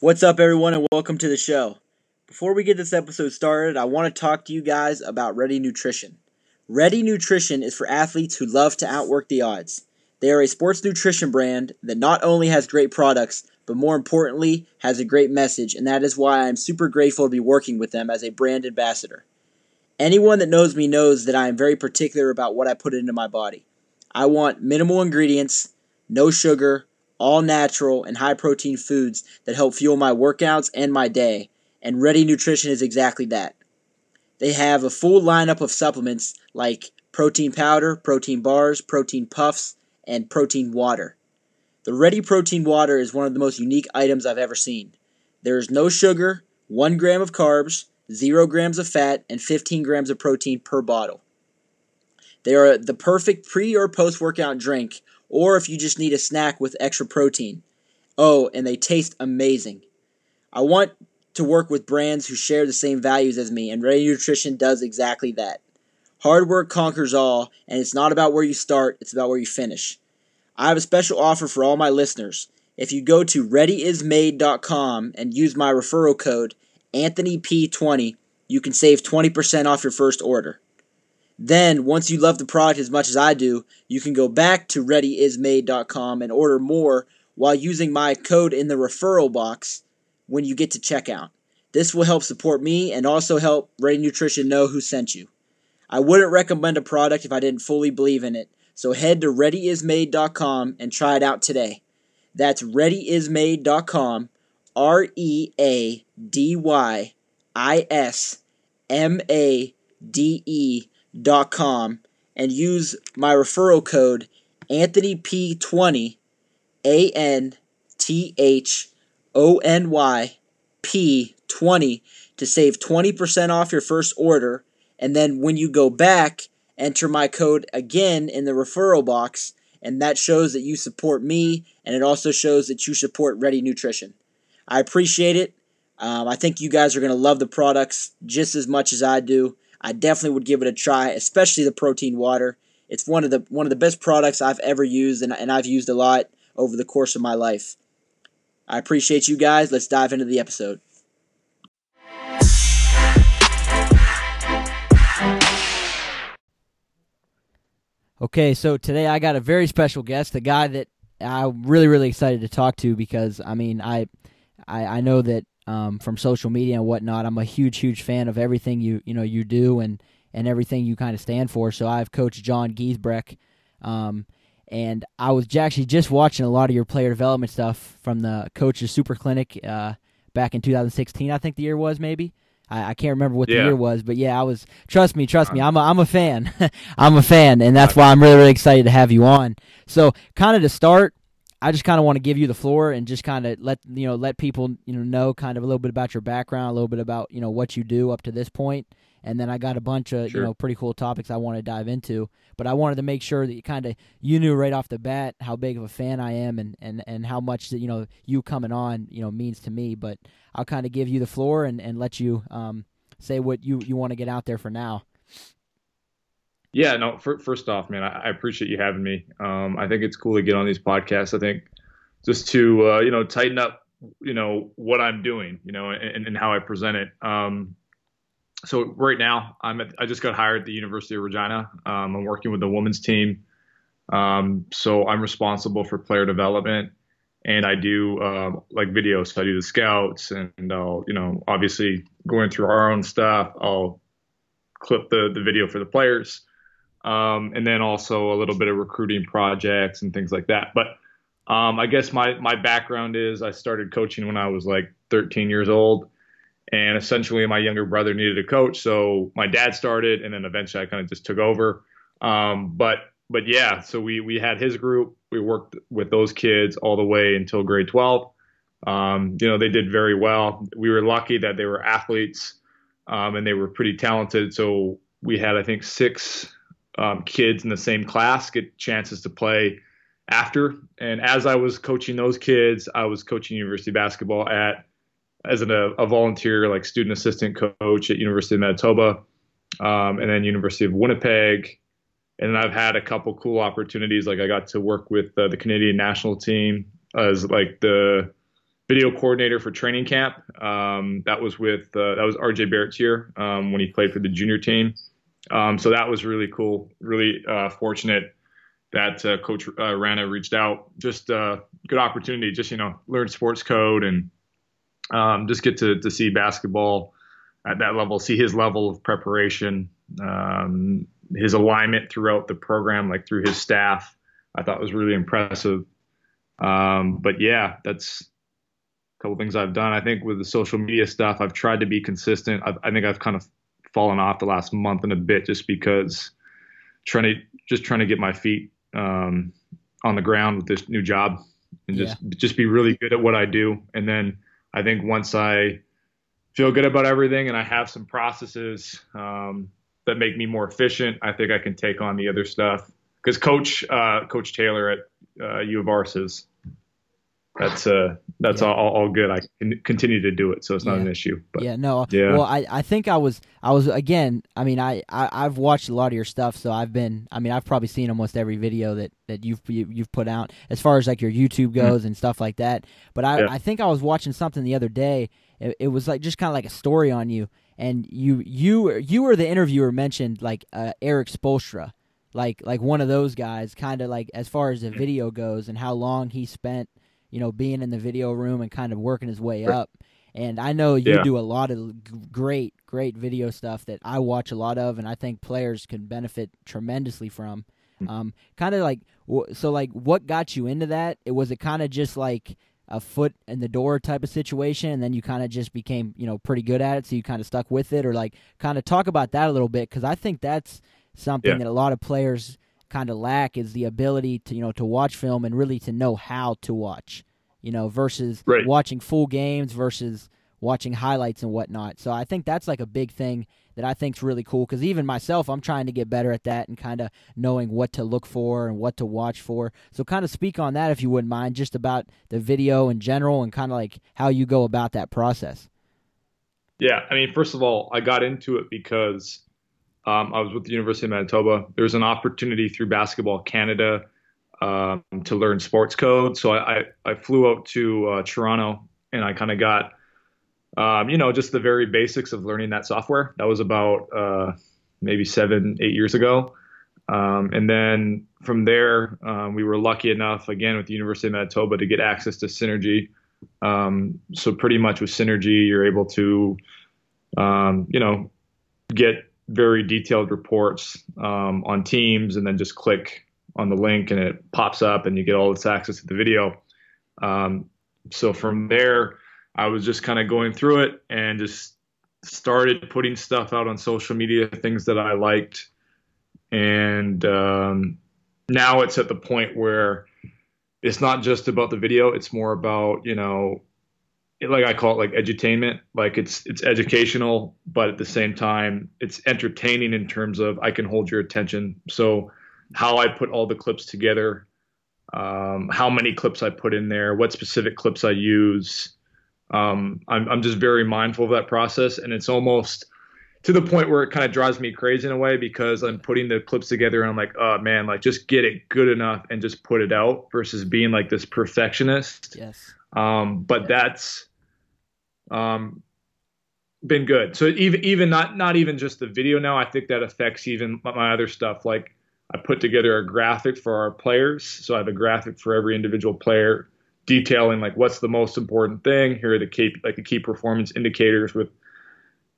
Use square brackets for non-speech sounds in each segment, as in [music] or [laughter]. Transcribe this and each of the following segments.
What's up, everyone, and welcome to the show. Before we get this episode started, I want to talk to you guys about Ready Nutrition. Ready Nutrition is for athletes who love to outwork the odds. They are a sports nutrition brand that not only has great products, but more importantly, has a great message, and that is why I am super grateful to be working with them as a brand ambassador. Anyone that knows me knows that I am very particular about what I put into my body. I want minimal ingredients, no sugar, all natural, and high protein foods that help fuel my workouts and my day, and Ready Nutrition is exactly that. They have a full lineup of supplements like protein powder, protein bars, protein puffs, and protein water. The Ready Protein Water is one of the most unique items I've ever seen. There is no sugar, 1 gram of carbs, 0 grams of fat, and 15 grams of protein per bottle. They are the perfect pre or post workout drink, or if you just need a snack with extra protein. Oh, and they taste amazing. I want to work with brands who share the same values as me, and Ready Nutrition does exactly that. Hard work conquers all, and it's not about where you start, it's about where you finish. I have a special offer for all my listeners. If you go to readyismade.com and use my referral code AnthonyP20, you can save 20% off your first order. Then, once you love the product as much as I do, you can go back to readyismade.com and order more while using my code in the referral box when you get to checkout. This will help support me and also help Ready Nutrition know who sent you. I wouldn't recommend a product if I didn't fully believe in it, so head to readyismade.com and try it out today. That's readyismade.com, R E A D Y I S M A D E dot com, and use my referral code AnthonyP20, A N T H O N Y P 20 to save 20% off your first order. And then when you go back, enter my code again in the referral box, and that shows that you support me, and it also shows that you support Ready Nutrition. I appreciate it. Um, I think you guys are going to love the products just as much as I do. I definitely would give it a try, especially the protein water. It's one of the one of the best products I've ever used, and, and I've used a lot over the course of my life. I appreciate you guys. Let's dive into the episode. Okay, so today I got a very special guest, a guy that I'm really, really excited to talk to because I mean I, I, I know that um, from social media and whatnot, I'm a huge, huge fan of everything you you know you do and and everything you kind of stand for. So I have Coach John Giesbrecht, um, and I was actually just watching a lot of your player development stuff from the Coaches Super Clinic uh, back in 2016. I think the year was maybe. I, I can't remember what Yeah. the year was, but yeah, I was. Trust me, trust me. I'm a, I'm a fan. [laughs] I'm a fan, and that's why I'm really really excited to have you on. So, kind of to start, I just kind of want to give you the floor and just kind of let you know let people you know know kind of a little bit about your background, a little bit about you know what you do up to this point, and then I got a bunch of Sure. you know pretty cool topics I want to dive into. But I wanted to make sure that you kind of you knew right off the bat how big of a fan I am and and and how much that you know you coming on you know means to me. But I'll kind of give you the floor and and let you um say what you you want to get out there for now. Yeah, no. fir- first off, man, I, I appreciate you having me. Um, I think it's cool to get on these podcasts. I think just to uh, you know tighten up, you know what I'm doing, you know, and, and how I present it. Um, so right now, I'm at, I just got hired at the University of Regina. Um, I'm working with the women's team. Um, so I'm responsible for player development, and I do um, like videos. So I do the scouts, and I'll you know obviously going through our own stuff. I'll clip the the video for the players um, and then also a little bit of recruiting projects and things like that. But um, I guess my my background is I started coaching when I was like 13 years old, and essentially my younger brother needed a coach, so my dad started, and then eventually I kind of just took over. Um, but but yeah, so we we had his group. We worked with those kids all the way until grade 12. Um, you know, they did very well. We were lucky that they were athletes um, and they were pretty talented. So we had, I think, six um, kids in the same class get chances to play after. And as I was coaching those kids, I was coaching university basketball at as an, a, a volunteer, like student assistant coach at University of Manitoba, um, and then University of Winnipeg. And I've had a couple cool opportunities. Like I got to work with uh, the Canadian national team as like the video coordinator for training camp. Um, that was with uh, that was RJ Barrett's year um, when he played for the junior team. Um, so that was really cool. Really uh, fortunate that uh, Coach uh, Rana reached out. Just uh, good opportunity. Just you know, learn sports code and um, just get to to see basketball at that level. See his level of preparation, um, his alignment throughout the program, like through his staff. I thought was really impressive. Um, but yeah, that's a couple things I've done. I think with the social media stuff, I've tried to be consistent. I've, I think I've kind of fallen off the last month and a bit just because trying to just trying to get my feet um, on the ground with this new job and just yeah. just be really good at what I do. And then I think once I feel good about everything and I have some processes um, that make me more efficient, I think I can take on the other stuff. Because Coach uh, Coach Taylor at uh, U of R says that's uh that's yeah. all, all good. I can continue to do it, so it's not yeah. an issue. But yeah, no, yeah. Well, I, I think I was I was again. I mean, I, I I've watched a lot of your stuff, so I've been. I mean, I've probably seen almost every video that that you've you, have you have put out as far as like your YouTube mm-hmm. goes mm-hmm. and stuff like that. But I yeah. I think I was watching something the other day. It, it was like just kind of like a story on you, and you you you were the interviewer mentioned like uh, Erik Spoelstra like like one of those guys kind of like as far as the mm-hmm. video goes and how long he spent you know, being in the video room and kind of working his way up. And I know you yeah. do a lot of great, great video stuff that I watch a lot of, and I think players can benefit tremendously from. Mm-hmm. Um, kind of like, so like, what got you into that? It was it kind of just like a foot in the door type of situation, and then you kind of just became, you know, pretty good at it, so you kind of stuck with it, or like, kind of talk about that a little bit because I think that's something yeah. that a lot of players kind of lack is the ability to you know to watch film and really to know how to watch you know versus right. watching full games versus watching highlights and whatnot. So i think that's like a big thing that i think is really cool because even myself i'm trying to get better at that and kind of knowing what to look for and what to watch for. So kind of speak on that if you wouldn't mind just about the video in general and kind of like how you go about that process. Yeah i mean first of all i got into it because um, I was with the University of Manitoba. There was an opportunity through Basketball Canada um, to learn sports code. So I, I, I flew out to uh, Toronto and I kind of got, um, you know, just the very basics of learning that software. That was about uh, maybe seven, eight years ago. Um, and then from there, um, we were lucky enough, again, with the University of Manitoba to get access to Synergy. Um, so pretty much with Synergy, you're able to, um, you know, get very detailed reports um, on teams and then just click on the link and it pops up and you get all this access to the video. Um, so from there, I was just kind of going through it and just started putting stuff out on social media, things that I liked. And um, now it's at the point where it's not just about the video, it's more about, you know, like I call it like edutainment. Like it's it's educational, but at the same time it's entertaining in terms of I can hold your attention. So how I put all the clips together, um, how many clips I put in there, what specific clips I use. Um, I'm I'm just very mindful of that process, and it's almost to the point where it kind of drives me crazy in a way because I'm putting the clips together and I'm like, oh man, like just get it good enough and just put it out versus being like this perfectionist. Yes. Um, but that's um, been good. So even even not not even just the video now, I think that affects even my other stuff. Like I put together a graphic for our players. So I have a graphic for every individual player detailing like what's the most important thing. Here are the key like the key performance indicators with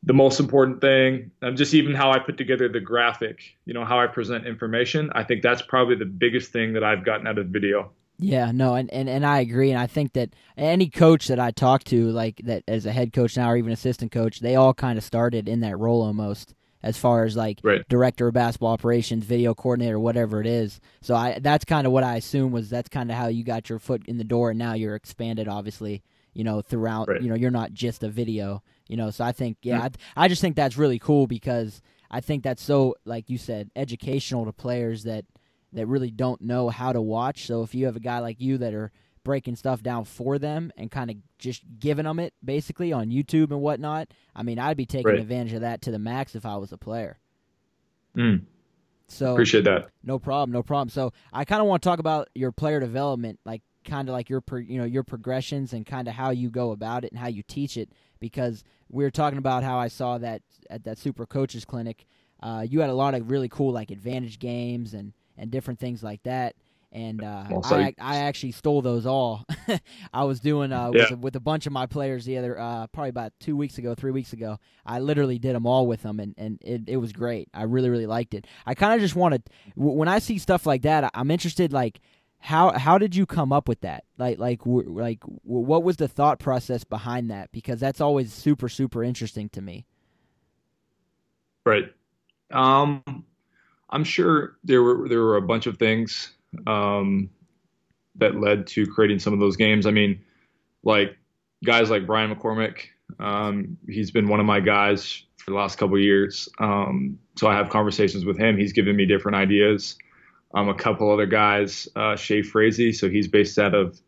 the most important thing. Um, just even how I put together the graphic, you know, how I present information. I think that's probably the biggest thing that I've gotten out of video. Yeah, no, and, and, and I agree, and I think that any coach that I talk to, like that as a head coach now or even assistant coach, they all kind of started in that role almost, as far as like right. director of basketball operations, video coordinator, whatever it is. So I that's kind of what I assume was that's kind of how you got your foot in the door, and now you're expanded, obviously, you know, throughout. Right. You know, you're not just a video, you know. So I think, yeah, mm-hmm. I, I just think that's really cool because I think that's so, like you said, educational to players that that really don't know how to watch. So if you have a guy like you that are breaking stuff down for them and kind of just giving them it basically on YouTube and whatnot, I mean, I'd be taking right. advantage of that to the max if I was a player. Mm. So appreciate that. No problem, no problem. So I kind of want to talk about your player development. Like kind of like your pro, you know your progressions and kind of how you go about it and how you teach it because we were talking about how I saw that at that super coaches clinic uh, you had a lot of really cool like advantage games and and different things like that and uh, I, I actually stole those all. [laughs] I was doing uh, yeah. with, a, with, a bunch of my players the other uh, probably about two weeks ago, three weeks ago. I literally did them all with them, and, and it, it was great. I really really liked it. I kind of just wanted when I see stuff like that, I'm interested like how how did you come up with that? Like like like what was the thought process behind that? Because that's always super super interesting to me. Right. Um, I'm sure there were there were a bunch of things um, that led to creating some of those games. I mean, like guys like Brian McCormick, um, he's been one of my guys for the last couple years. Um, so I have conversations with him. He's given me different ideas. Um, a couple other guys, uh, Shay Frazee, so he's based out of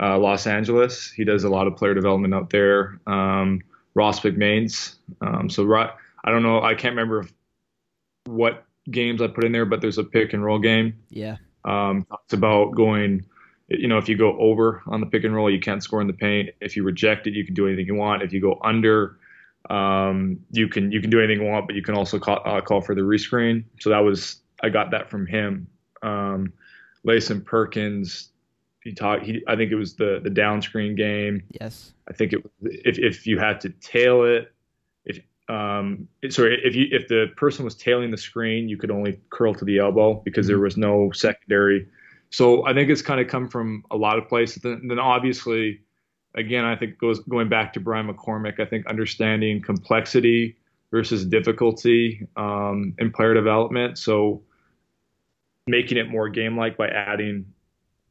uh, Los Angeles. He does a lot of player development out there. Um, Ross McMains. Um, so I don't know. I can't remember what games I put in there, but there's a pick and roll game. Yeah. Um, talks about going, you know, if you go over on the pick and roll, you can't score in the paint. If you reject it, you can do anything you want. If you go under, um, you can you can do anything you want, but you can also call, uh, call for the rescreen. So that was I got that from him. Um, Lason Perkins, he taught. He I think it was the the down screen game. Yes. I think it was if if you had to tail it, um, sorry, if you if the person was tailing the screen, you could only curl to the elbow because there mm-hmm. was no secondary. So I think it's kind of come from a lot of places. Then, then obviously, again, I think goes going back to Brian McCormick. I think understanding complexity versus difficulty um, in player development. So making it more game-like by adding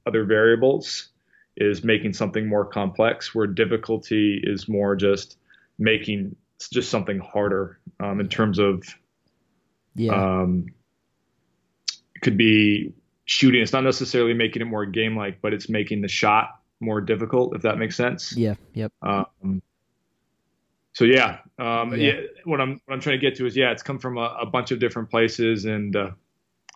other variables is making something more complex. Where difficulty is more just making it's just something harder um, in terms of yeah. Um, could be shooting. It's not necessarily making it more game like, but it's making the shot more difficult, if that makes sense. Yeah. Yep. Um, so yeah, um, yeah. yeah. What I'm what I'm trying to get to is yeah, it's come from a, a bunch of different places, and uh,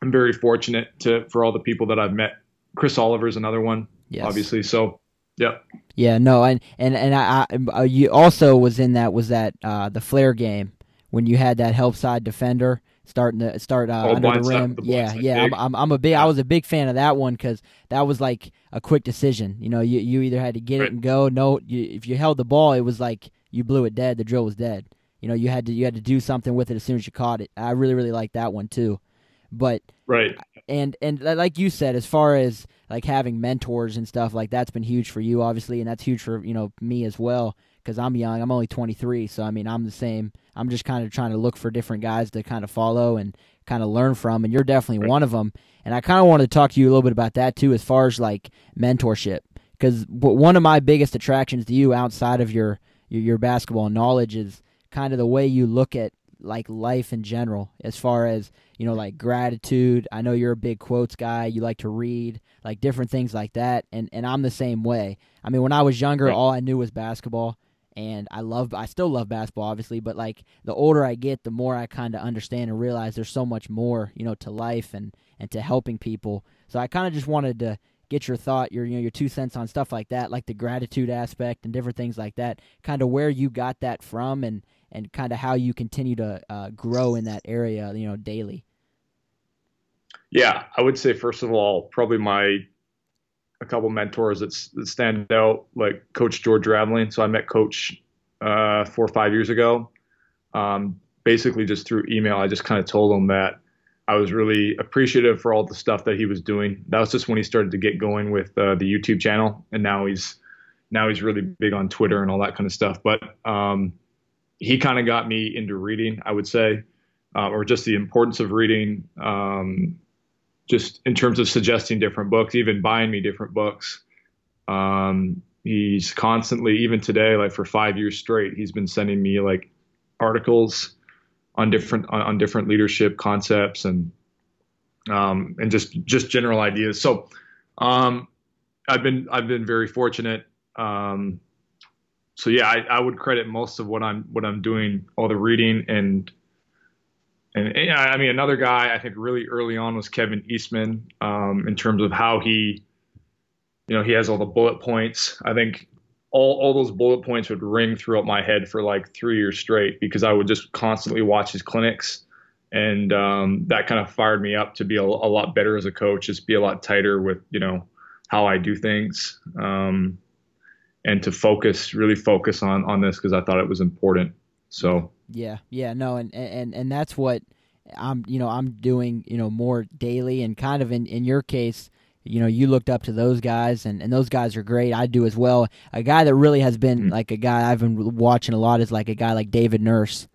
I'm very fortunate to for all the people that I've met. Chris Oliver is another one, yes. obviously. So yeah. Yeah, no, and and and I, I uh, you also was in that was that uh, the flare game when you had that help side defender starting to start uh, oh, under the rim. The yeah, yeah, I'm, I'm, I'm a big. Yeah. I was a big fan of that one because that was like a quick decision. You know, you you either had to get right. it and go. No, you, if you held the ball, it was like you blew it dead. The drill was dead. You know, you had to you had to do something with it as soon as you caught it. I really really like that one too. But right and and like you said, as far as like having mentors and stuff like that's been huge for you, obviously, and that's huge for you know me as well because I'm young. I'm only 23, so I mean I'm the same. I'm just kind of trying to look for different guys to kind of follow and kind of learn from, and you're definitely right. one of them. And I kind of wanted to talk to you a little bit about that too, as far as like mentorship, because one of my biggest attractions to you outside of your your, your basketball knowledge is kind of the way you look at like life in general as far as you know like gratitude. I know you're a big quotes guy. You like to read like different things like that. And and i'm the same way. I mean when i was younger all i knew was basketball. And i love i still love basketball obviously. But like the older i get the more i kind of understand and realize there's so much more you know to life and and to helping people. So i kind of just wanted to get your thought your you know your two cents on stuff like that like the gratitude aspect and different things like that kind of where you got that from and and kind of how you continue to uh, grow in that area, you know, daily. Yeah, I would say first of all, probably my a couple mentors that, that stand out, like Coach George Raveling. So I met Coach uh, four or five years ago. Um, basically, just through email, I just kind of told him that I was really appreciative for all the stuff that he was doing. That was just when he started to get going with uh, the YouTube channel, and now he's now he's really big on Twitter and all that kind of stuff. But um, he kind of got me into reading, I would say, uh, or just the importance of reading, um, just in terms of suggesting different books, even buying me different books. Um, he's constantly, even today, like for five years straight, he's been sending me like articles on different on, on different leadership concepts and um, and just just general ideas. So um, I've been I've been very fortunate um, so yeah, I, I would credit most of what I'm what I'm doing, all the reading and and yeah, I mean another guy I think really early on was Kevin Eastman um, in terms of how he you know, he has all the bullet points. I think all, all those bullet points would ring throughout my head for like three years straight because I would just constantly watch his clinics. And um, that kind of fired me up to be a, a, lot better as a coach, just be a lot tighter with, you know, how I do things. Um, and to focus, really focus on, on this because I thought it was important. So, yeah, yeah, no. And, and, and that's what I'm, you know, I'm doing, you know, more daily and kind of in, in your case, you know you looked up to those guys and, and those guys are great i do as well a guy that really has been mm-hmm. like a guy i've been watching a lot is like a guy like david nurse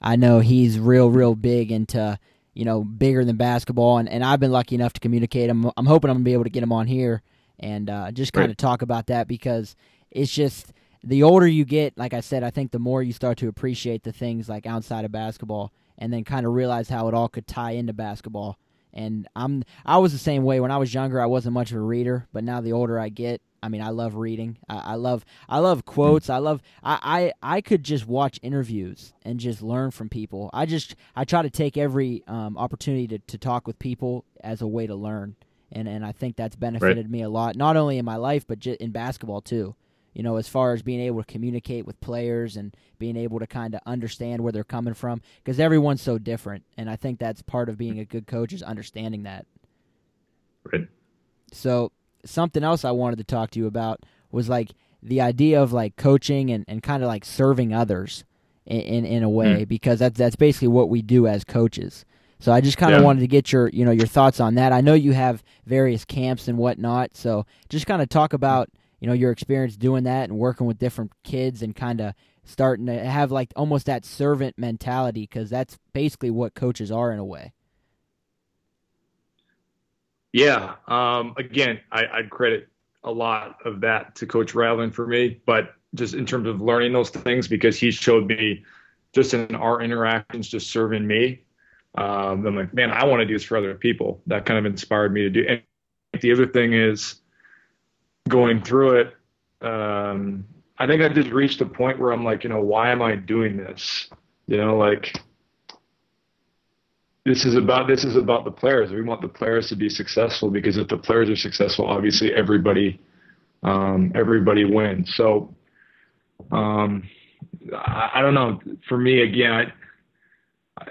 i know he's real real big into you know bigger than basketball and, and i've been lucky enough to communicate him i'm hoping i'm going to be able to get him on here and uh, just kind of talk about that because it's just the older you get like i said i think the more you start to appreciate the things like outside of basketball and then kind of realize how it all could tie into basketball and I'm I was the same way when I was younger. I wasn't much of a reader, but now the older I get, I mean, I love reading. I, I love I love quotes. I love I, I I could just watch interviews and just learn from people. I just I try to take every um, opportunity to, to talk with people as a way to learn, and and I think that's benefited right. me a lot, not only in my life but in basketball too you know, as far as being able to communicate with players and being able to kind of understand where they're coming from because everyone's so different. And I think that's part of being a good coach is understanding that. Right. So, something else I wanted to talk to you about was like the idea of like coaching and, and kind of like serving others in, in, in a way, mm. because that's, that's basically what we do as coaches. So I just kind of yeah. wanted to get your, you know, your thoughts on that. I know you have various camps and whatnot, so just kind of talk about – you know your experience doing that and working with different kids and kind of starting to have like almost that servant mentality because that's basically what coaches are in a way. Yeah. Um, again, I, I'd credit a lot of that to Coach Raveling for me, but just in terms of learning those things because he showed me just in our interactions, just serving me. Um, I'm like, man, I want to do this for other people. That kind of inspired me to do. And the other thing is, going through it, um, I think I just reached a point where I'm like, you know, why am I doing this? You know, like this is about this is about the players. We want the players to be successful because if the players are successful, obviously everybody um, everybody wins. So um, I, I don't know. For me, again,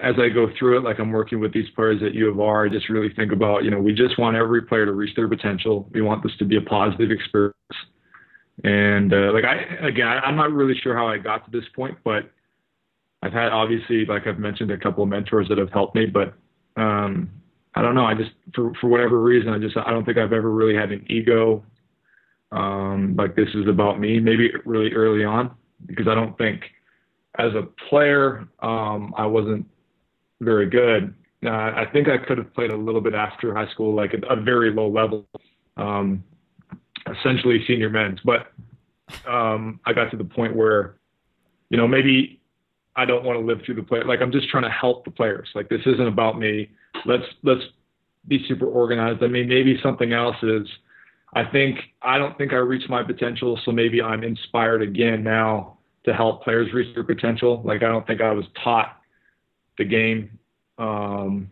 as I go through it, like I'm working with these players at U of R, I just really think about, you know, we just want every player to reach their potential. We want this to be a positive experience. And uh, like I, again, I'm not really sure how I got to this point, but I've had obviously, like I've mentioned, a couple of mentors that have helped me, but um, I don't know. I just, for for whatever reason, I just, I don't think I've ever really had an ego. Um, like this is about me. Maybe really early on, because I don't think as a player, um, I wasn't very good. Uh, I think I could have played a little bit after high school, like a, a very low level, um, essentially senior men's. But um, I got to the point where, you know, maybe I don't want to live through the play. Like I'm just trying to help the players. Like this isn't about me. Let's let's be super organized. I mean, maybe something else is. I think I don't think I reached my potential, so maybe I'm inspired again now to help players reach their potential. Like I don't think I was taught the game um,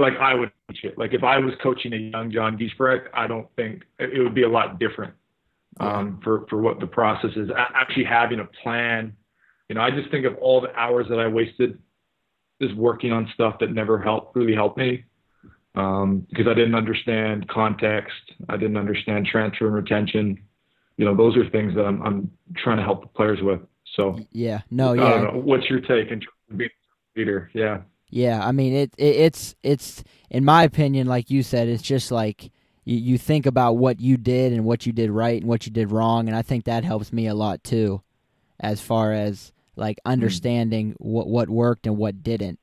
like I would teach it. Like if I was coaching a young John Giesbrecht, I don't think it would be a lot different um, for for what the process is. Actually having a plan. You know, I just think of all the hours that I wasted just working on stuff that never helped really helped me um, because I didn't understand context. I didn't understand transfer and retention. You know, those are things that I'm I'm trying to help the players with. So yeah, no, yeah. What's your take in terms of being leader? Yeah. Yeah, I mean it, it, It's it's in my opinion, like you said, it's just like you, you think about what you did and what you did right and what you did wrong, and I think that helps me a lot too, as far as like hmm. understanding mm. what what worked and what didn't.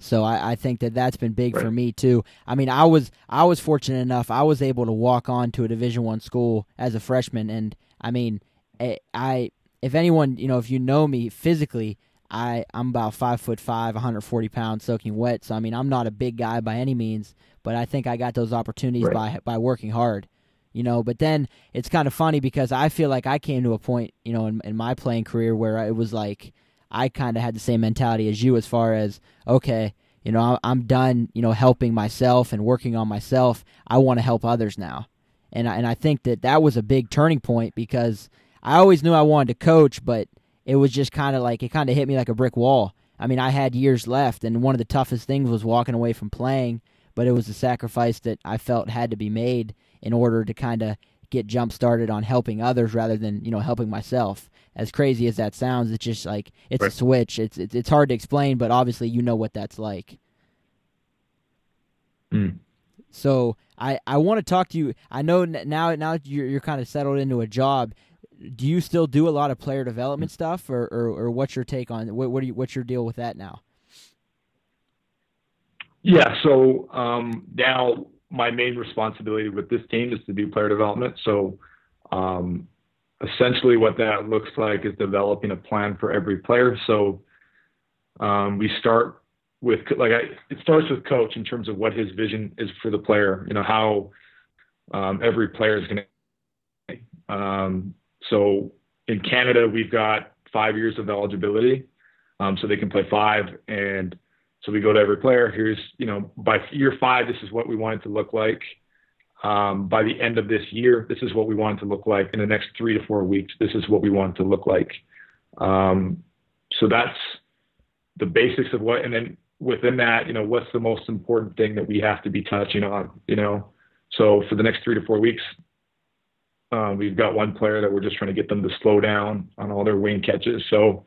So I, I think that that's been big right. for me too. I mean, I was I was fortunate enough I was able to walk on to a Division One school as a freshman, and I mean, I, eh, I if anyone you know if you know me physically, I I'm about five foot five, 140 pounds, soaking wet. So I mean, I'm not a big guy by any means, but I think I got those opportunities right. by by working hard. You know, but then it's kind of funny because I feel like I came to a point, you know, in, in my playing career where it was like I kind of had the same mentality as you as far as okay, you know, I'm done, you know, helping myself and working on myself. I want to help others now and I, and I think that that was a big turning point because I always knew I wanted to coach, but it was just kind of like it kind of hit me like a brick wall. I mean, I had years left, and one of the toughest things was walking away from playing, but it was a sacrifice that I felt had to be made in order to kind of get jump started on helping others rather than you know helping myself. As crazy as that sounds, it's just like it's right. a switch. It's, it's it's hard to explain, but obviously you know what that's like. Mm. So I, I want to talk to you. I know now now you're you're kind of settled into a job. Do you still do a lot of player development stuff, or, or, or what's your take on what what you, what's your deal with that now? Yeah, so um, now my main responsibility with this team is to do player development. So um, essentially, what that looks like is developing a plan for every player. So um, we start with like I, it starts with coach in terms of what his vision is for the player. You know how um, every player is going to. Um, so in Canada, we've got five years of eligibility, um, so they can play five. And so we go to every player. Here's you know by year five, this is what we want it to look like. Um, by the end of this year, this is what we want it to look like. In the next three to four weeks, this is what we want it to look like. Um, so that's the basics of what, and then within that, you know, what's the most important thing that we have to be touching on, you know? So for the next three to four weeks, uh, we've got one player that we're just trying to get them to slow down on all their wing catches. So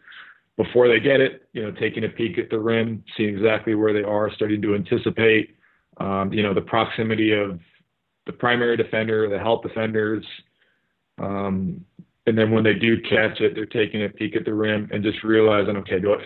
before they get it, you know, taking a peek at the rim, seeing exactly where they are, starting to anticipate, um, you know, the proximity of the primary defender, the help defenders, um, and then when they do catch it, they're taking a peek at the rim and just realizing, okay, do I,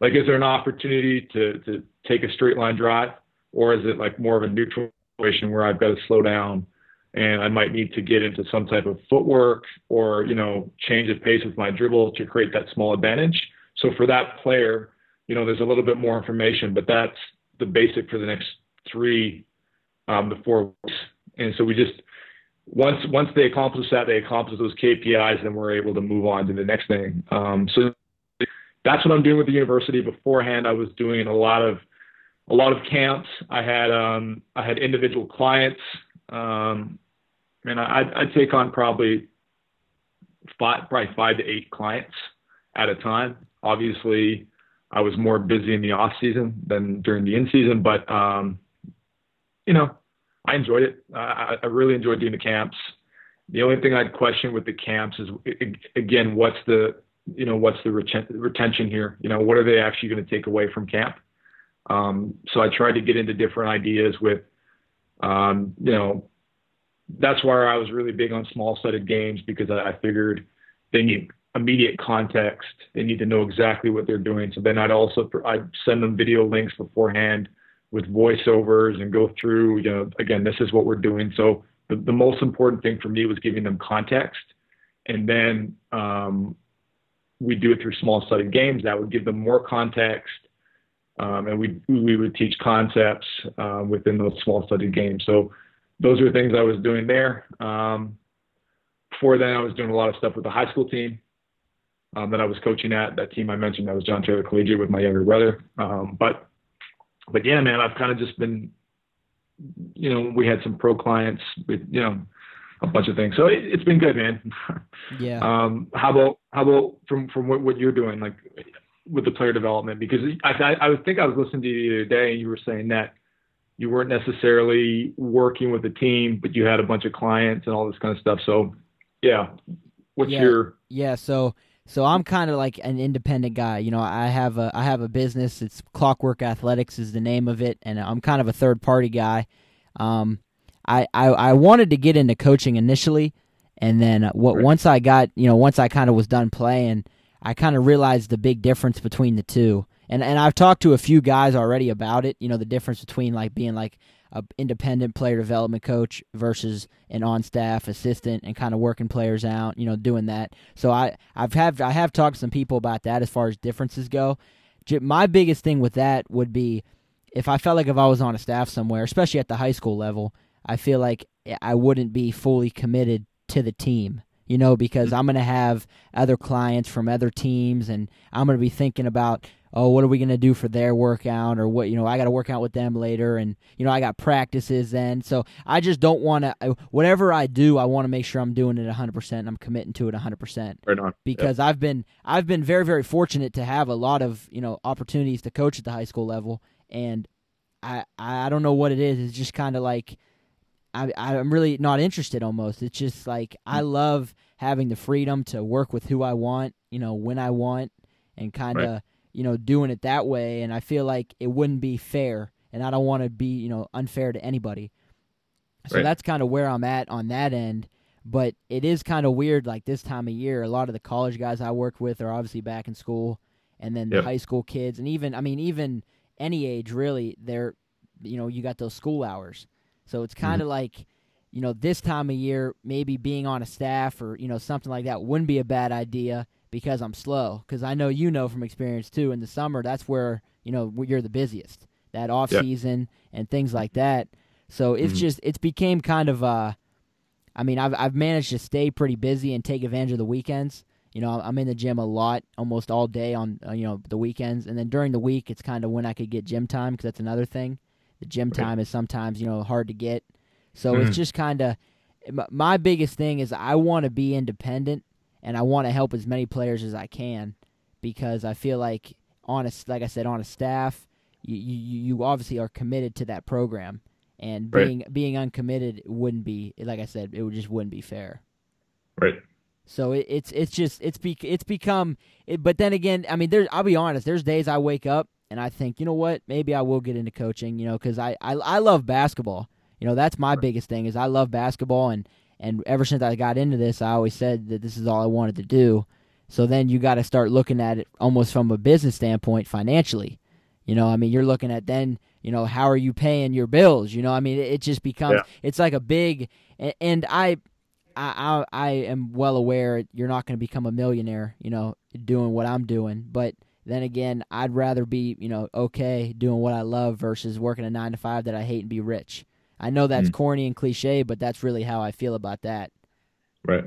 like, is there an opportunity to to take a straight line drive, or is it like more of a neutral situation where I've got to slow down and I might need to get into some type of footwork or you know change of pace with my dribble to create that small advantage. So for that player, you know, there's a little bit more information, but that's the basic for the next three, um, the four weeks. And so we just once once they accomplish that, they accomplish those KPIs, then we're able to move on to the next thing. Um, so that's what I'm doing with the university. Beforehand, I was doing a lot of a lot of camps. I had um, I had individual clients, um, and I, I'd take on probably five probably five to eight clients at a time. Obviously, I was more busy in the off season than during the in season, but um, you know, I enjoyed it. I, I really enjoyed doing the camps. The only thing I'd question with the camps is again, what's the you know what's the retention here? You know, what are they actually going to take away from camp? Um, so I tried to get into different ideas with, um, you know, that's why I was really big on small-sided games because I, I figured they need immediate context. They need to know exactly what they're doing. So then I'd also I'd send them video links beforehand with voiceovers and go through, you know, again, this is what we're doing. So the, the most important thing for me was giving them context. And then um, we do it through small sided games that would give them more context. Um, and we, we would teach concepts uh, within those small sided games. So those are things I was doing there. Um, before then, I was doing a lot of stuff with the high school team um, that I was coaching at. That team I mentioned, that was John Taylor Collegiate with my younger brother. Um, but but yeah, man, I've kind of just been, you know, we had some pro clients with, you know, a bunch of things. So it, has been good, man. Yeah. [laughs] Um, how about how about from from what, what you're doing, like with the player development? Because I, I I think I was listening to you the other day, and you were saying that you weren't necessarily working with a team, but you had a bunch of clients and all this kind of stuff. So yeah, what's yeah, your yeah? So so I'm kind of like an independent guy. You know, I have a I have a business. It's Clockwork Athletics is the name of it, and I'm kind of a third party guy. Um, I, I I wanted to get into coaching initially, and then what right. once I got you know once I kind of was done playing, I kind of realized the big difference between the two. And and I've talked to a few guys already about it. You know, the difference between like being like a independent player development coach versus an on staff assistant and kind of working players out, you know, doing that. So I I've have I have talked to some people about that as far as differences go. My biggest thing with that would be if I felt like if I was on a staff somewhere, especially at the high school level, I feel like I wouldn't be fully committed to the team you know, because mm. I'm going to have other clients from other teams and I'm going to be thinking about, oh, what are we going to do for their workout or what, you know, I got to work out with them later and, you know, I got practices then. So I just don't want to, whatever I do, I want to make sure I'm doing it 100% and I'm committing to it 100%. Right on. Because I've been, I've been very, very fortunate to have a lot of, you know, opportunities to coach at the high school level. And I, I don't know what it is. It's just kind of like, I, I'm really not interested almost. It's just like I mm. love having the freedom to work with who I want, you know, when I want, and kind of, right. you know, doing it that way. And I feel like it wouldn't be fair, and I don't want to be, you know, unfair to anybody. So right. that's kind of where I'm at on that end. But it is kind of weird, like this time of year. A lot of the college guys I work with are obviously back in school, and then the high school kids, and even, I mean, even any age really, they're, you know, you got those school hours. So it's kind of mm-hmm. like, you know, this time of year, maybe being on a staff or, you know, something like that wouldn't be a bad idea because I'm slow. Because I know you know from experience too, in the summer, that's where, you know, you're the busiest, that off season and things like that. So it's mm-hmm. just, it's became kind of, uh, I mean, I've, I've managed to stay pretty busy and take advantage of the weekends. You know, I'm in the gym a lot, almost all day on, uh, you know, the weekends. And then during the week, it's kind of when I could get gym time because that's another thing. The gym right. time is sometimes you know hard to get, so mm-hmm. it's just kind of my biggest thing is I want to be independent and I want to help as many players as I can because I feel like on a like I said on a staff you you, you obviously are committed to that program and being right. being uncommitted wouldn't be like I said it would just wouldn't be fair. Right. So it, it's it's just it's be, it's become it, but then again I mean there I'll be honest there's days I wake up and I think, you know what, maybe I will get into coaching, you know, because I, I I love basketball. You know, that's my biggest thing is I love basketball, and and ever since I got into this, I always said that this is all I wanted to do. So then you got to start looking at it almost from a business standpoint, financially. You know, I mean, you're looking at then, you know, how are you paying your bills? You know, I mean, it, it just becomes yeah. it's like a big, and, and I. I, I I am well aware you're not going to become a millionaire, you know, doing what I'm doing, but then again, I'd rather be, you know, okay doing what I love versus working a nine to five that I hate and be rich. I know that's mm. corny and cliche, but that's really how I feel about that. Right.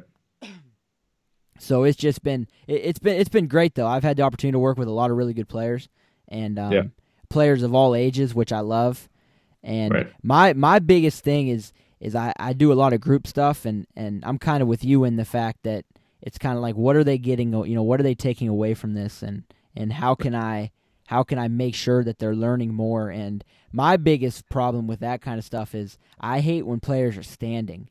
So it's just been it, has been it's been great though. I've had the opportunity to work with a lot of really good players and um, yeah. players of all ages, which I love. And right. my my biggest thing is is I, I do a lot of group stuff and, and I'm kind of with you in the fact that it's kind of like what are they getting you know what are they taking away from this and and how can I how can I make sure that they're learning more? And my biggest problem with that kind of stuff is I hate when players are standing,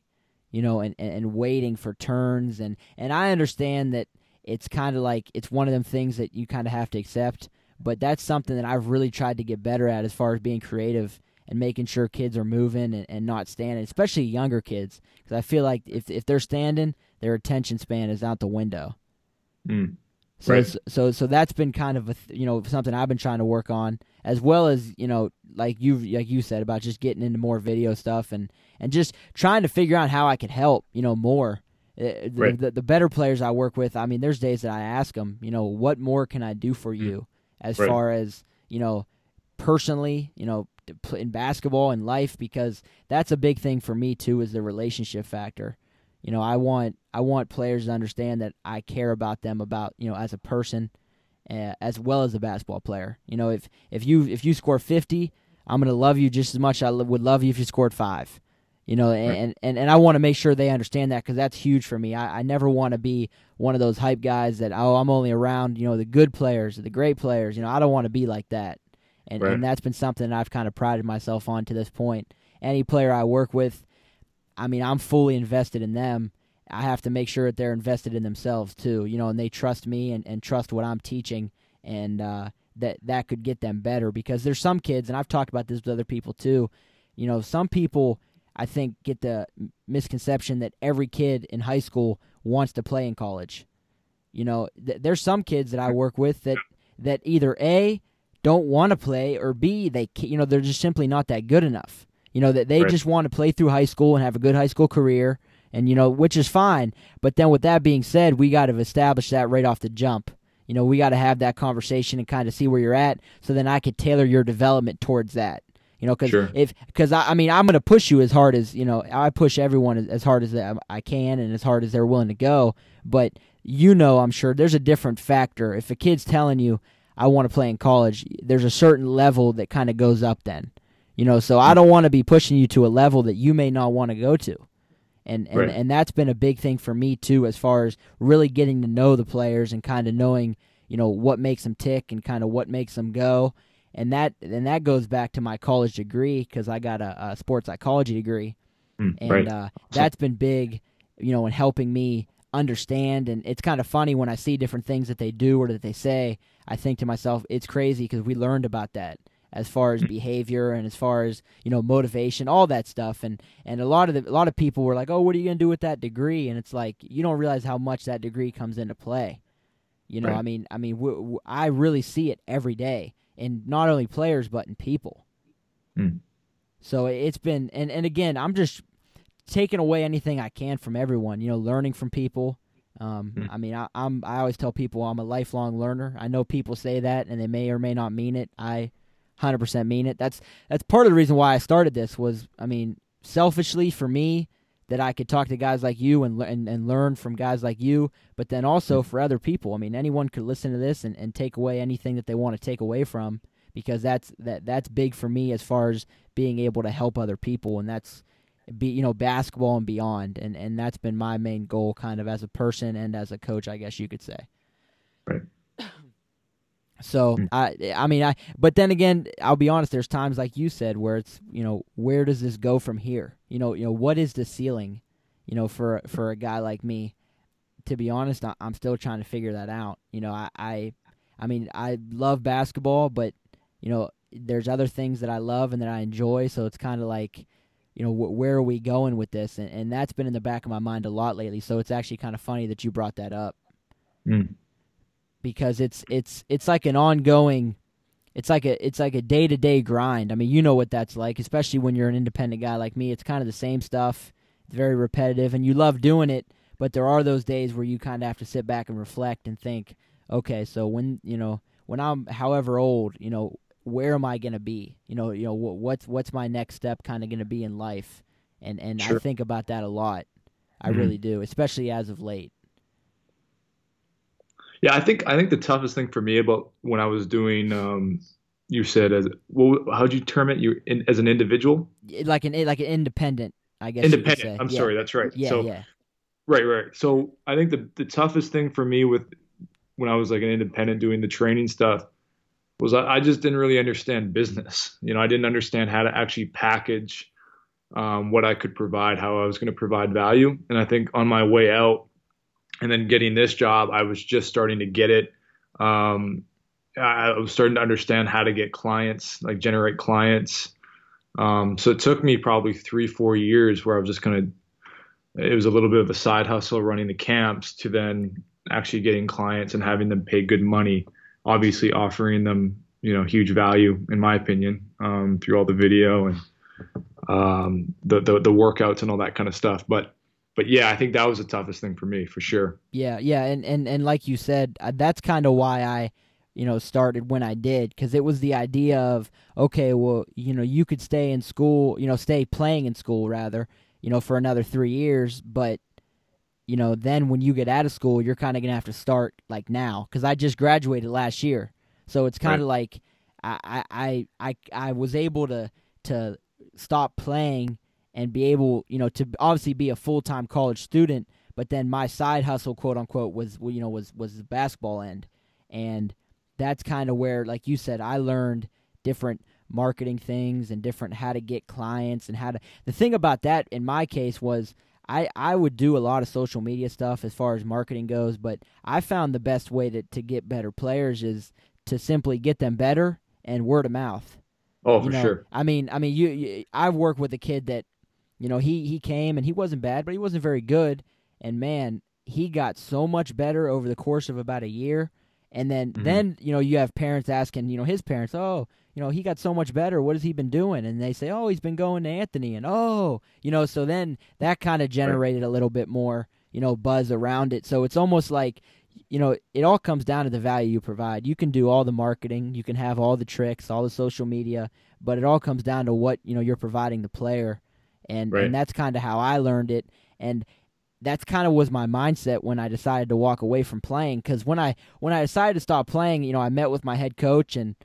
you know, and, and waiting for turns and and I understand that it's kind of like it's one of them things that you kind of have to accept, but that's something that I've really tried to get better at as far as being creative and making sure kids are moving and, and not standing, especially younger kids, because I feel like if if they're standing, their attention span is out the window. Mm. So right. so so that's been kind of a you know something I've been trying to work on as well as you know like you like you said about just getting into more video stuff and and just trying to figure out how I could help you know more. Uh, the, right. the, the better players I work with, I mean, there's days that I ask them, you know, what more can I do for mm. you, as right. far as you know, personally, you know, in basketball and life, because that's a big thing for me too, is the relationship factor. You know, I want I want players to understand that I care about them about you know as a person, uh, as well as a basketball player. You know, if if you if you score fifty, I'm gonna love you just as much I would love you if you scored five. You know, and, right. and, and, and I want to make sure they understand that because that's huge for me. I, I never want to be one of those hype guys that oh I'm only around you know the good players, the great players. You know, I don't want to be like that, and right. and that's been something I've kind of prided myself on to this point. Any player I work with, I mean, I'm fully invested in them. I have to make sure that they're invested in themselves too, you know, and they trust me and, and trust what I'm teaching, and uh, that that could get them better. Because there's some kids, and I've talked about this with other people too. You know, some people I think get the misconception that every kid in high school wants to play in college. You know, th- there's some kids that I work with that that either a don't want to play or b they you know they're just simply not that good enough. You know that they right. just want to play through high school and have a good high school career, and you know which is fine. But then with that being said, we got to establish that right off the jump. You know, we got to have that conversation and kind of see where you're at, so then I could tailor your development towards that. You know, because Sure. if because I, I mean I'm gonna push you as hard as you know I push everyone as, as hard as I I can and as hard as they're willing to go. But you know, I'm sure there's a different factor. If a kid's telling you I want to play in college, there's a certain level that kind of goes up then. You know, so I mm. don't want to be pushing you to a level that you may not want to go to. And and, Right. and that's been a big thing for me too as far as really getting to know the players and kind of knowing, you know, what makes them tick and kind of what makes them go. And that and that goes back to my college degree because I got a, a sports psychology degree Mm, and right. uh, that's been big, you know, in helping me understand. And it's kind of funny when I see different things that they do or that they say. I think to myself, it's crazy because we learned about that as far as behavior and as far as you know motivation, all that stuff. And and a lot of the, a lot of people were like, "Oh, what are you gonna do with that degree?" And it's like you don't realize how much that degree comes into play. You know, Right. I mean, I mean, w- w- I really see it every day in not only players but in people. Mm. So it's been, and and again, I'm just taking away anything I can from everyone. You know, learning from people. Um, Mm. I mean, I, I'm I always tell people I'm a lifelong learner. I know people say that, and they may or may not mean it. I 100% mean it. That's that's part of the reason why I started this. Was I mean, selfishly for me, that I could talk to guys like you and and, and learn from guys like you, but then also mm-hmm. for other people. I mean, anyone could listen to this and, and take away anything that they want to take away from because that's that that's big for me as far as being able to help other people and that's be you know basketball and beyond and and that's been my main goal kind of as a person and as a coach I guess you could say. So Mm. I I mean I but then again I'll be honest there's times like you said where it's you know where does this go from here? You know you know what is the ceiling you know for for a guy like me? To be honest I, I'm still trying to figure that out. You know I, I I mean I love basketball but you know there's other things that I love and that I enjoy. So it's kind of like you know wh- where are we going with this? And, and that's been in the back of my mind a lot lately. So it's actually kind of funny that you brought that up. Mm. Because it's it's it's like an ongoing it's like a it's like a day to day grind. I mean, you know what that's like, especially when you're an independent guy like me. It's kind of the same stuff. It's very repetitive, and you love doing it. But there are those days where you kind of have to sit back and reflect and think, okay, so when you know when I'm however old, you know, where am I gonna be? You know, you know wh- what's what's my next step kind of gonna be in life? And and I think about that a lot. I Mhm. really do, especially as of late. Yeah, I think I think the toughest thing for me about when I was doing, um, you said as well, how'd you term it? You in, as an individual, Like an like an independent, I guess. independent. I'm Yeah. sorry, that's right. Yeah, so yeah. right, right. So I think the the toughest thing for me with when I was like an independent doing the training stuff was I, I just didn't really understand business. You know, I didn't understand how to actually package um, what I could provide, how I was going to provide value. And I think on my way out and then getting this job, I was just starting to get it. Um, I was starting to understand how to get clients, like generate clients. Um, so it took me probably three, four years where I was just kind of, it was a little bit of a side hustle running the camps to then actually getting clients and having them pay good money, obviously offering them, you know, huge value in my opinion, um, through all the video and, um, the, the, the workouts and all that kind of stuff. But, but yeah, I think that was the toughest thing for me for sure. Yeah, yeah, and and and like you said, uh, that's kind of why I, you know, started when I did because it was the idea of okay, well, you know, you could stay in school, you know, stay playing in school rather, you know, for another three years, but you know, then when you get out of school, you're kind of gonna have to start like now because I just graduated last year, so it's kind of like I, I I I I was able to to stop playing and be able, you know, to obviously be a full time college student but then my side hustle quote unquote was you know was was the basketball end and that's kind of where like you said i learned different marketing things and different how to get clients and how to the thing about that in my case was i i would do a lot of social media stuff as far as marketing goes but i found the best way to, to get better players is to simply get them better and word of mouth Oh, you for know, sure. I mean, I mean, you, you I've worked with a kid that, you know, he he came and he wasn't bad, but he wasn't very good. And man, he got so much better over the course of about a year. And then Mhm. then you know you have parents asking, you know, his parents, oh, you know, he got so much better. What has he been doing? And they say, oh, he's been going to Anthony, and oh, you know, so then that kind of generated a little bit more, you know, buzz around it. So it's almost like you know, it all comes down to the value you provide. You can do all the marketing, you can have all the tricks, all the social media, but it all comes down to what you know you're providing the player, and Right. and that's kind of how I learned it, and that's kind of was my mindset when I decided to walk away from playing. Because when I when I decided to stop playing, you know, I met with my head coach and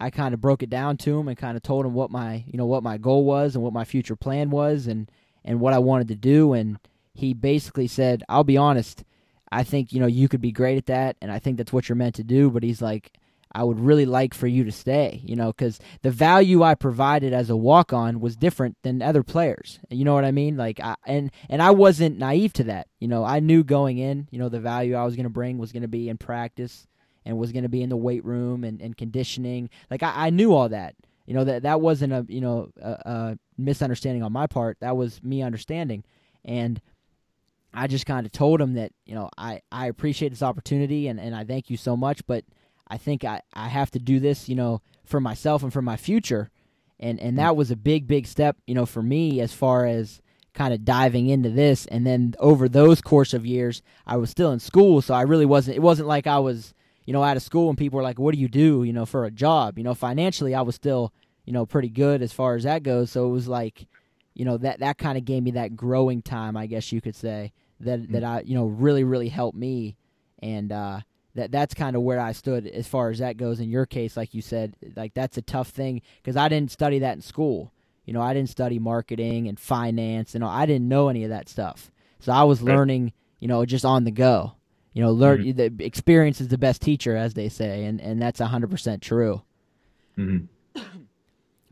I kind of broke it down to him and kind of told him what my you know what my goal was and what my future plan was and and what I wanted to do. And he basically said, "I'll be honest, I think you know you could be great at that, and I think that's what you're meant to do." But he's like. I would really like for you to stay, you know, because the value I provided as a walk on was different than other players. You know what I mean? Like, I, and and I wasn't naive to that. You know, I knew going in, you know, the value I was going to bring was going to be in practice and was going to be in the weight room and, and conditioning. Like, I, I knew all that. You know that that wasn't a you know a, a misunderstanding on my part. That was me understanding, and I just kind of told him that you know I I appreciate this opportunity and and I thank you so much, but I think I, I have to do this, you know, for myself and for my future. And and that was a big, big step, you know, for me as far as kind of diving into this. And then over those course of years, I was still in school, so I really wasn't it wasn't like I was, you know, out of school and people were like, What do you do, you know, for a job? You know, financially I was still, you know, pretty good as far as that goes. So it was like, you know, that that kind of gave me that growing time, I guess you could say. That that I you know really, really helped me and uh that that's kind of where I stood as far as that goes. In your case, like you said, like that's a tough thing because I didn't study that in school. You know, I didn't study marketing and finance, and I didn't know any of that stuff. So I was learning, you know, just on the go. You know, learn the experience is the best teacher, as they say, and and that's hundred percent true hmm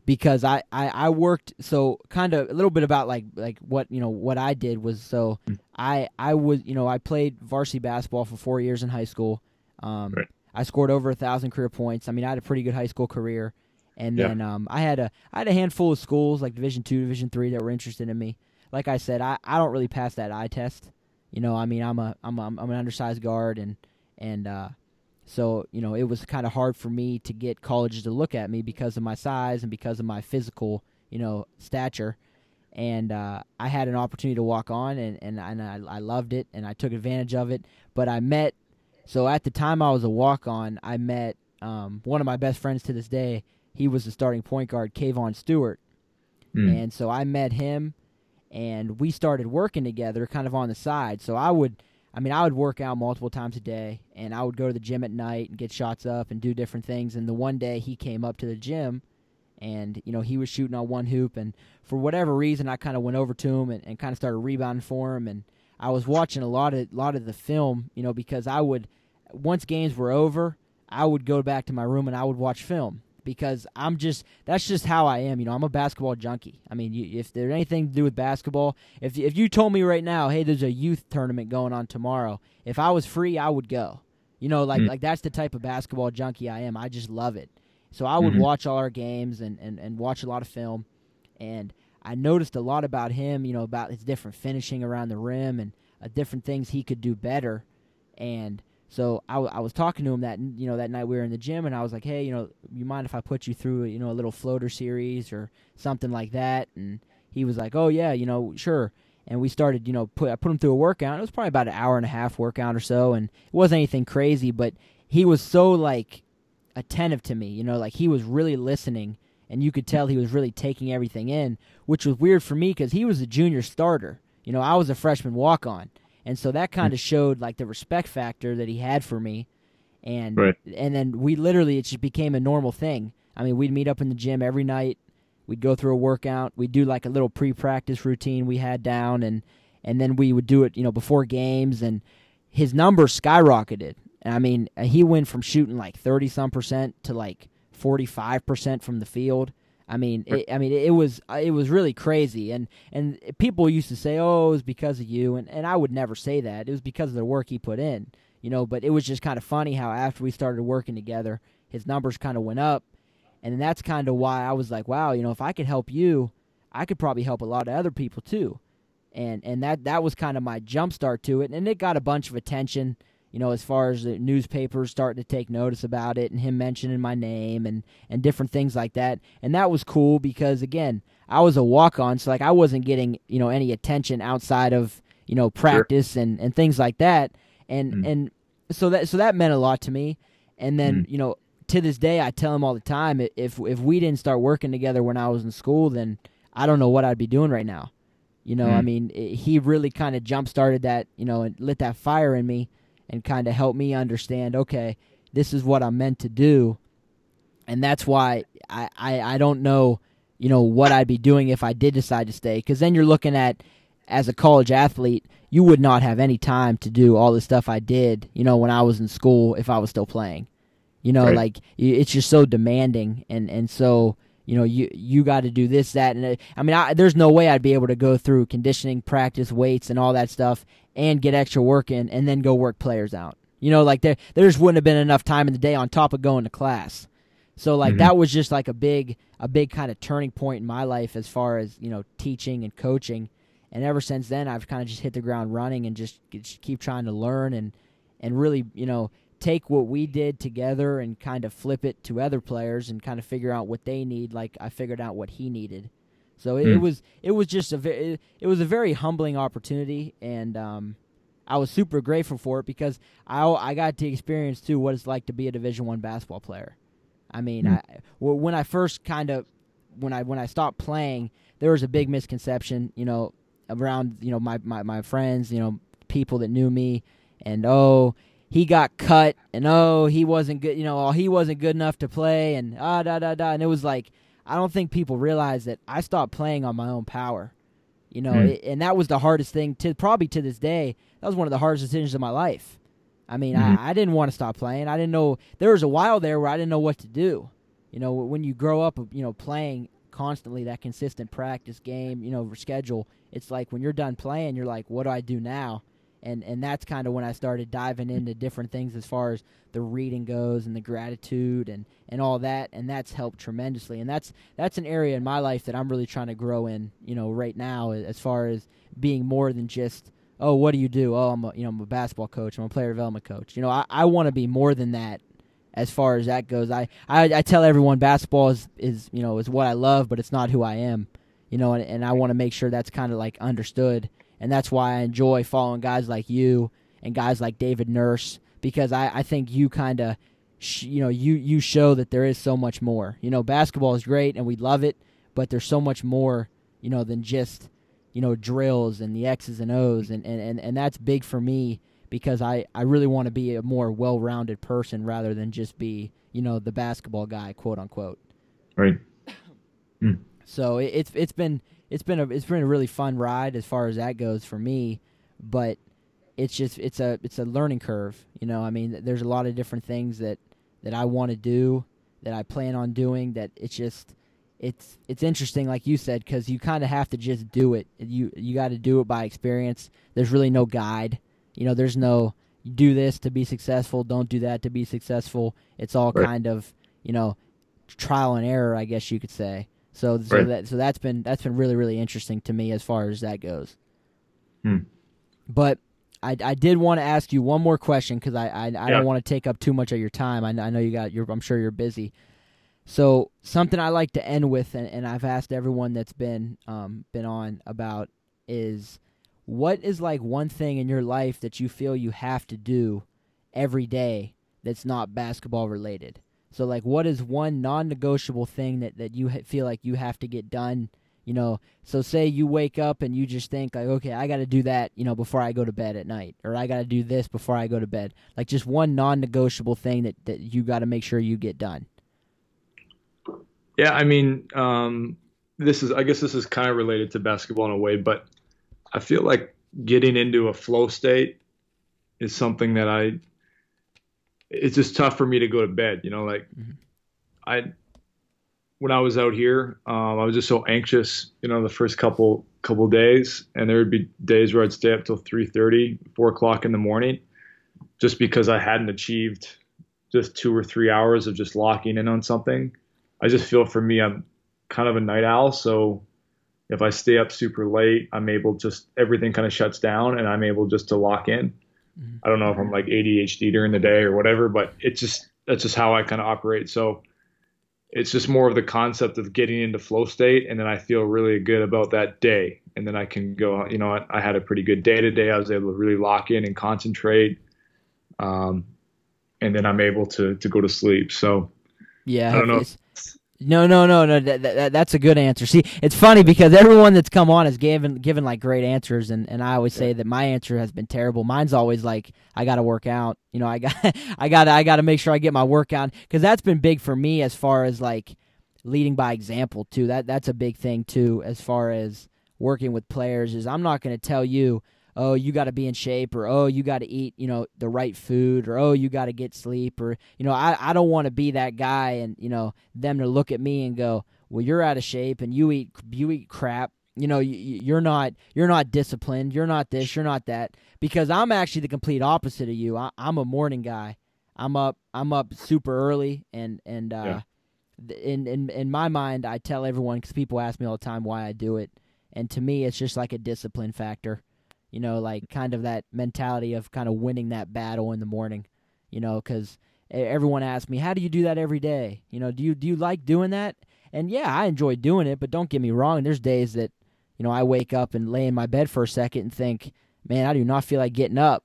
because I, I, I worked so kind of a little bit about like like what you know what I did was so Mm. I I was you know I played varsity basketball for four years in high school. Um, Right. I scored over a thousand career points. I mean I had a pretty good high school career, and Yeah. then um, I had a I had a handful of schools like Division two, Division three that were interested in me. Like I said, I, I don't really pass that eye test. You know, I mean I'm a I'm a, I'm an undersized guard and and uh, so, you know, it was kind of hard for me to get colleges to look at me because of my size and because of my physical, you know, stature. And uh, I had an opportunity to walk on, and, and, and I, I loved it, and I took advantage of it. But I met, so at the time I was a walk on, I met um, one of my best friends to this day. He was the starting point guard, Kayvon Stewart. Mm. And so I met him, and we started working together, kind of on the side. So I would, I mean, I would work out multiple times a day, and I would go to the gym at night and get shots up and do different things. And the one day he came up to the gym, and you know he was shooting on one hoop, and for whatever reason, I kind of went over to him and, and kind of started rebounding for him, and I was watching a lot of lot of the film, you know, because I would once games were over, I would go back to my room and I would watch film because I'm just that's just how I am. You know, I'm a basketball junkie. I mean, you, if there's anything to do with basketball, if if you told me right now, hey, there's a youth tournament going on tomorrow, if I was free, I would go. You know, like Mm. like that's the type of basketball junkie I am. I just love it. So I would Mhm. watch all our games and, and, and watch a lot of film, and I noticed a lot about him. You know, about his different finishing around the rim and uh, different things he could do better, and so I, w- I was talking to him that you know that night we were in the gym and I was like, hey, you know, you mind if I put you through you know a little floater series or something like that? And he was like, oh yeah, you know, sure. And we started, you know, put I put him through a workout. It was probably about an hour and a half workout or so, and it wasn't anything crazy, but he was so like attentive to me, you know, like he was really listening, and you could tell he was really taking everything in, which was weird for me because he was a junior starter. You know, I was a freshman walk on. And so that kind of showed like the respect factor that he had for me. And Right. and then we literally it just became a normal thing. I mean, we'd meet up in the gym every night. We'd go through a workout. We'd do like a little pre-practice routine we had down and and then we would do it, you know, before games and his numbers skyrocketed. And I mean, he went from shooting like 30 some percent to like 45% from the field. I mean, it, I mean, it was uh, it was really crazy, and and people used to say, "Oh, it was because of you," and and I would never say that. It was because of the work he put in, you know. But it was just kind of funny how after we started working together, his numbers kind of went up, and that's kind of why I was like, "Wow, you know, if I could help you, I could probably help a lot of other people too," and and that that was kind of my jump start to it, and it got a bunch of attention you know, as far as the newspapers starting to take notice about it and him mentioning my name and, and different things like that. And that was cool because, again, I was a walk on, so like I wasn't getting, you know, any attention outside of, you know, practice and, and things like that. And, Mm. and, so that so that meant a lot to me. And then Mm. you know to this day I tell him all the time if if we didn't start working together when I was in school, then I don't know what I'd be doing right now. You know, I Mm. mean, i he really kind of jump started that, you know, and lit that fire in me and kind of help me understand, okay, this is what I'm meant to do. And that's why I, I, I don't know, you know, what I'd be doing if I did decide to stay. Because then you're looking at, as a college athlete, you would not have any time to do all the stuff I did, you know, when I was in school if I was still playing. You know, Right. like it's just so demanding, and and so you know you you got to do this that and uh, I mean I, there's no way I'd be able to go through conditioning, practice, weights, and all that stuff, and get extra work in, and then go work players out. You know, like there there just wouldn't have been enough time in the day on top of going to class. So like Mhm. that was just like a big a big kind of turning point in my life as far as you know teaching and coaching. And ever since then, I've kind of just hit the ground running and just, just keep trying to learn and and really you know take what we did together and kind of flip it to other players and kind of figure out what they need. Like I figured out what he needed. So it, it Hmm. was it was just a ve- it, it was a very humbling opportunity and um, I was super grateful for it because I I got to experience too what it's like to be a Division One basketball player. I mean, Hmm. I, well, when I first kind of when I when I stopped playing, there was a big misconception, you know, around you know my my, my friends, you know, people that knew me, and oh he got cut, and oh he wasn't good, you know, oh, he wasn't good enough to play, and ah da da da, and it was like I don't think people realize that I stopped playing on my own power. You know, Hmm. it, and that was the hardest thing to probably to this day. That was one of the hardest decisions of my life. I mean, Mhm. I, I didn't want to stop playing. I didn't know there was a while there where I didn't know what to do. You know, when you grow up, you know, playing constantly that consistent practice game, you know, schedule. It's like when you're done playing, you're like, what do I do now? And and that's kind of when I started diving into different things as far as the reading goes and the gratitude and and all that, and that's helped tremendously. And that's that's an area in my life that I'm really trying to grow in, you know, right now as far as being more than just oh, what do you do? Oh, I'm a, you know I'm a basketball coach. I'm a player development coach. You know, I, I want to be more than that as far as that goes. I, I, I tell everyone basketball is, is you know is what I love, but it's not who I am. You know, and, and I want to make sure that's kind of like understood, and that's why I enjoy following guys like you and guys like David Nurse because I, I think you kind of sh- you know you you show that there is so much more. You know, basketball is great and we love it, but there's so much more. You know, than just you know drills and the X's and O's, and and, and, and that's big for me because I, I really want to be a more well rounded person rather than just be you know the basketball guy, quote unquote. Right. So it, it's it's been it's been a it's been a really fun ride as far as that goes for me, but it's just it's a it's a learning curve. You know, I mean, there's a lot of different things that that I want to do that I plan on doing. That it's just it's it's interesting, like you said, because you kind of have to just do it. You you got to do it by experience. There's really no guide. You know, there's no do this to be successful. Don't do that to be successful. It's all Right. kind of you know trial and error, I guess you could say. So so Right. that so that's been that's been really really interesting to me as far as that goes. Hmm. But I, I did want to ask you one more question because I I, I Yeah. don't want to take up too much of your time. I, I know you got you're I'm sure you're busy. So something I like to end with, and, and I've asked everyone that's been um been on about is what is like one thing in your life that you feel you have to do every day that's not basketball related. So like what is one non-negotiable thing that that you feel like you have to get done, you know? So say you wake up and you just think like okay, I got to do that, you know, before I go to bed at night or I got to do this before I go to bed. Like just one non-negotiable thing that that you got to make sure you get done. Yeah, I mean, um, this is I guess this is kind of related to basketball in a way, but I feel like getting into a flow state is something that I it's just tough for me to go to bed, you know, like Mhm. I when I was out here, um, I was just so anxious, you know, the first couple couple days, and there would be days where I'd stay up till 3:30, 4 o'clock in the morning, just because I hadn't achieved just two or three hours of just locking in on something. I just feel for me, I'm kind of a night owl, so if I stay up super late, I'm able just everything kind of shuts down, and I'm able just to lock in. Mhm. I don't know if I'm like ADHD during the day or whatever, but it's just that's just how I kind of operate. So it's just more of the concept of getting into flow state, and then I feel really good about that day, and then I can go. You know, I, I had a pretty good day today. I was able to really lock in and concentrate. um, and then I'm able to to go to sleep. So yeah, I don't know. No, no, no, no. That, that, that's a good answer. See, it's funny because everyone that's come on has given given like great answers, and, and I always say that my answer has been terrible. Mine's always like I got to work out. You know, I got [laughs] I got I got to make sure I get my workout because that's been big for me as far as like leading by example too. That that's a big thing too as far as working with players. Is I'm not going to tell you oh, you got to be in shape, or oh, you got to eat, you know, the right food, or oh, you got to get sleep, or you know, I I don't want to be that guy, and you know, them to look at me and go, well, you're out of shape, and you eat you eat crap. You know, you're not you're not disciplined. You're not this. You're not that. Because I'm actually the complete opposite of you. I, am a morning guy. I'm up. I'm up super early, and and uh, yeah. in in in my mind, I tell everyone because people ask me all the time why I do it, and to me, it's just like a discipline factor you know, like kind of that mentality of kind of winning that battle in the morning, you know, because everyone asks me, how do you do that every day? You know, do you do you like doing that? And yeah, I enjoy doing it, but don't get me wrong. There's days that, you know, I wake up and lay in my bed for a second and think, man, I do not feel like getting up.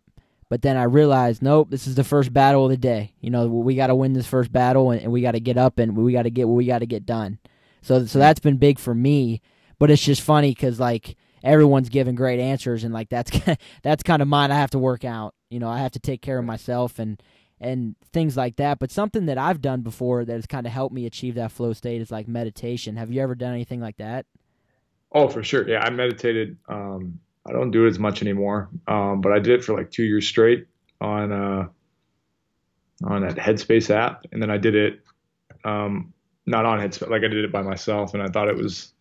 But then I realize, nope, this is the first battle of the day. You know, we got to win this first battle, and, and we got to get up and we got to get what we got to get done. So, so that's been big for me. But it's just funny because like everyone's giving great answers, and like that's [laughs] that's kind of mine. I have to work out. You know, I have to take care of myself and and things like that. But something that I've done before that has kind of helped me achieve that flow state is like meditation. Have you ever done anything like that? Oh, for sure. Yeah, I meditated. Um, I don't do it as much anymore, um, but I did it for like two years straight on uh, on that Headspace app, and then I did it um, not on Headspace, like I did it by myself, and I thought it was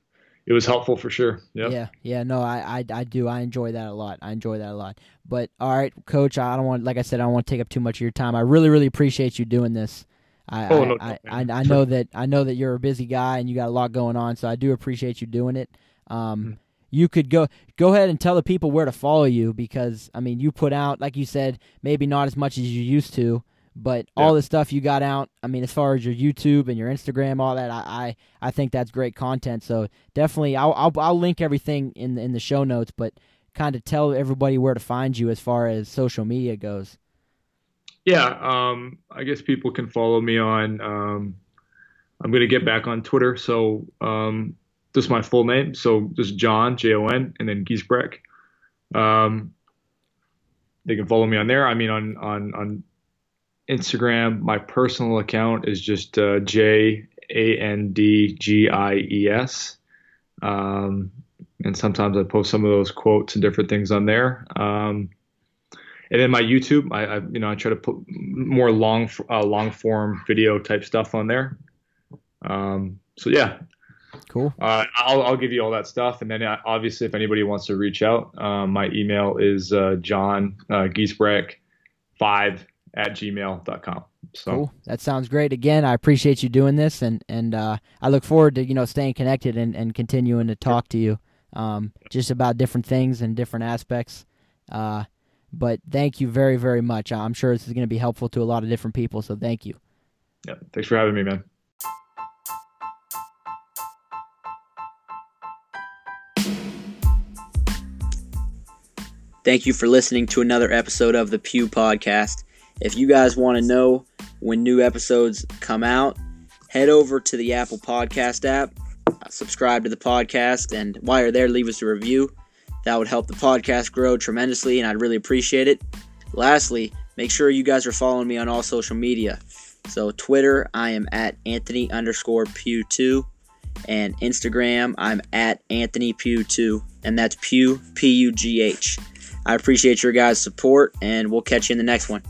it was helpful for sure. Yep. Yeah, yeah, no, I, I, I do. I enjoy that a lot. I enjoy that a lot. But all right, Coach, I don't want, like I said, I don't want to take up too much of your time. I really, really appreciate you doing this. I, oh, no, I, I, I, know that I know that you're a busy guy and you got a lot going on, so I do appreciate you doing it. Um, mm-hmm. You could go go ahead and tell the people where to follow you because I mean you put out, like you said, maybe not as much as you used to, but yeah. all the stuff you got out, I mean, as far as your YouTube and your Instagram, all that, I, I, I think that's great content. So definitely, I'll, I'll, I'll link everything in the, in the show notes, but kind of tell everybody where to find you as far as social media goes. Yeah, um, I guess people can follow me on. Um, I'm going to get back on Twitter, so um, just my full name, so just Jon J O N, and then Giesbrecht. Um, they can follow me on there. I mean, on on on Instagram, my personal account is just uh, J A N D G I E S. Um, and sometimes I post some of those quotes and different things on there. Um, and then my YouTube, I, I, you know I try to put more long uh, long form video type stuff on there. Um, so yeah, cool. Uh, I'll I'll give you all that stuff, and then uh, obviously if anybody wants to reach out, um, my email is uh, Jon uh, Giesbrecht five at gmail.com. So cool. that sounds great. Again, I appreciate you doing this and, and uh, I look forward to, you know, staying connected and, and continuing to talk to you um, just about different things and different aspects. Uh, but thank you very, very much. I'm sure this is going to be helpful to a lot of different people. So thank you. Yeah. Thanks for having me, man. Thank you for listening to another episode of the Pugh Podcast. If you guys want to know when new episodes come out, head over to the Apple Podcast app, uh, subscribe to the podcast, and while you're there, leave us a review. That would help the podcast grow tremendously, and I'd really appreciate it. Lastly, make sure you guys are following me on all social media. So, Twitter, I am at Anthony underscore Pugh2, and Instagram, I'm at Anthony Pugh2, and that's Pugh, P U G H. I appreciate your guys' support, and we'll catch you in the next one.